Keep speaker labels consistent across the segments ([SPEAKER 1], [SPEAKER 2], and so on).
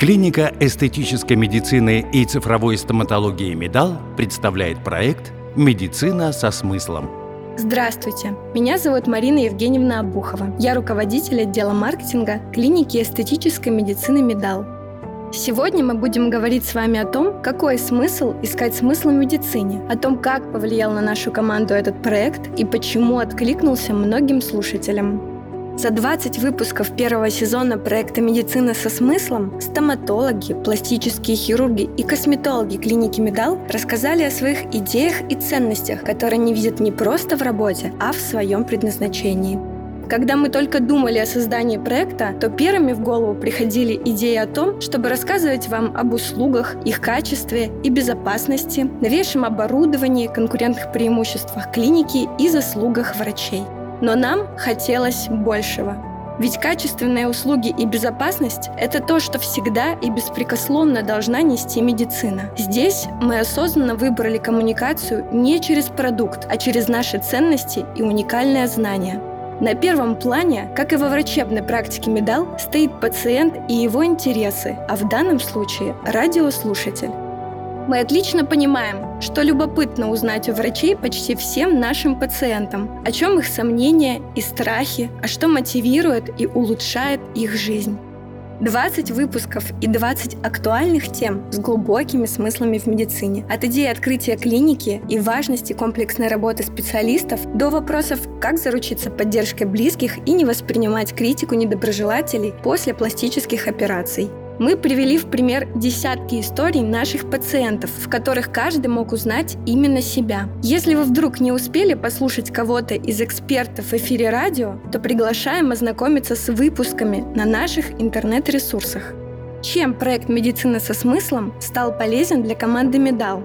[SPEAKER 1] Клиника эстетической медицины и цифровой стоматологии «Медал» представляет проект «Медицина со смыслом».
[SPEAKER 2] Здравствуйте, меня зовут Марина Евгеньевна Абухова. Я руководитель отдела маркетинга клиники эстетической медицины «Медал». Сегодня мы будем говорить с вами о том, какой смысл искать смысл в медицине, о том, как повлиял на нашу команду этот проект и почему откликнулся многим слушателям. За 20 выпусков первого сезона проекта «Медицина со смыслом» стоматологи, пластические хирурги и косметологи клиники «Медал» рассказали о своих идеях и ценностях, которые они видят не просто в работе, а в своем предназначении. Когда мы только думали о создании проекта, то первыми в голову приходили идеи о том, чтобы рассказывать вам об услугах, их качестве и безопасности, новейшем оборудовании, конкурентных преимуществах клиники и заслугах врачей – но нам хотелось большего. Ведь качественные услуги и безопасность – это то, что всегда и беспрекословно должна нести медицина. Здесь мы осознанно выбрали коммуникацию не через продукт, а через наши ценности и уникальное знание. На первом плане, как и во врачебной практике медал, стоит пациент и его интересы, а в данном случае – радиослушатель. Мы отлично понимаем, что любопытно узнать у врачей почти всем нашим пациентам, о чем их сомнения и страхи, а что мотивирует и улучшает их жизнь. 20 выпусков и 20 актуальных тем с глубокими смыслами в медицине. От идеи открытия клиники и важности комплексной работы специалистов до вопросов, как заручиться поддержкой близких и не воспринимать критику недоброжелателей после пластических операций. Мы привели в пример десятки историй наших пациентов, в которых каждый мог узнать именно себя. Если вы вдруг не успели послушать кого-то из экспертов в эфире радио, то приглашаем ознакомиться с выпусками на наших интернет-ресурсах. Чем проект «Медицина со смыслом» стал полезен для команды «Медал»?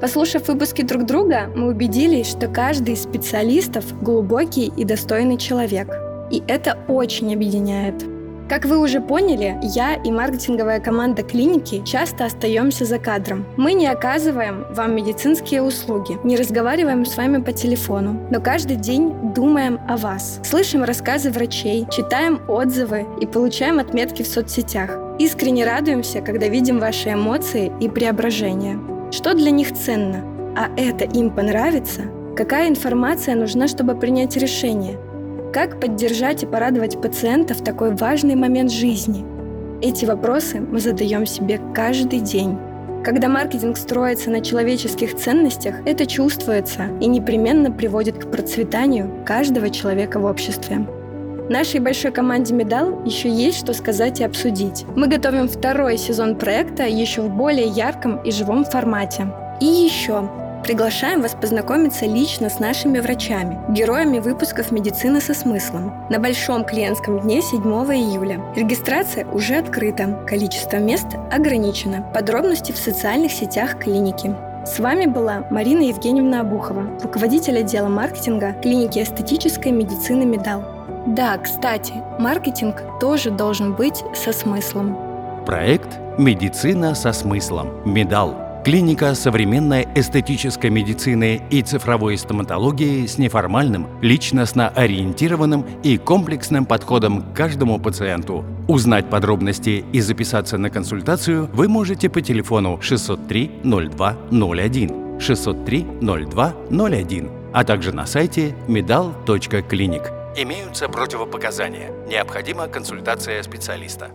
[SPEAKER 2] Послушав выпуски друг друга, мы убедились, что каждый из специалистов глубокий и достойный человек. И это очень объединяет. Как вы уже поняли, я и маркетинговая команда клиники часто остаемся за кадром. Мы не оказываем вам медицинские услуги, не разговариваем с вами по телефону, но каждый день думаем о вас. Слышим рассказы врачей, читаем отзывы и получаем отметки в соцсетях. Искренне радуемся, когда видим ваши эмоции и преображения. Что для них ценно? А это им понравится? Какая информация нужна, чтобы принять решение? Как поддержать и порадовать пациента в такой важный момент жизни? Эти вопросы мы задаем себе каждый день. Когда маркетинг строится на человеческих ценностях, это чувствуется и непременно приводит к процветанию каждого человека в обществе. Нашей большой команде «Медал» еще есть что сказать и обсудить. Мы готовим второй сезон проекта еще в более ярком и живом формате. И еще Приглашаем вас познакомиться лично с нашими врачами, героями выпусков «Медицины со смыслом» на Большом клиентском дне 7 июля. Регистрация уже открыта, количество мест ограничено. Подробности в социальных сетях клиники. С вами была Марина Евгеньевна Абухова, руководитель отдела маркетинга клиники эстетической медицины «Медал». Да, кстати, маркетинг тоже должен быть со смыслом.
[SPEAKER 1] Проект «Медицина со смыслом. Медал» Клиника современной эстетической медицины и цифровой стоматологии с неформальным, личностно ориентированным и комплексным подходом к каждому пациенту. Узнать подробности и записаться на консультацию вы можете по телефону 603 02 01 603 02 01, а также на сайте medal.clinic. Имеются противопоказания. Необходима консультация специалиста.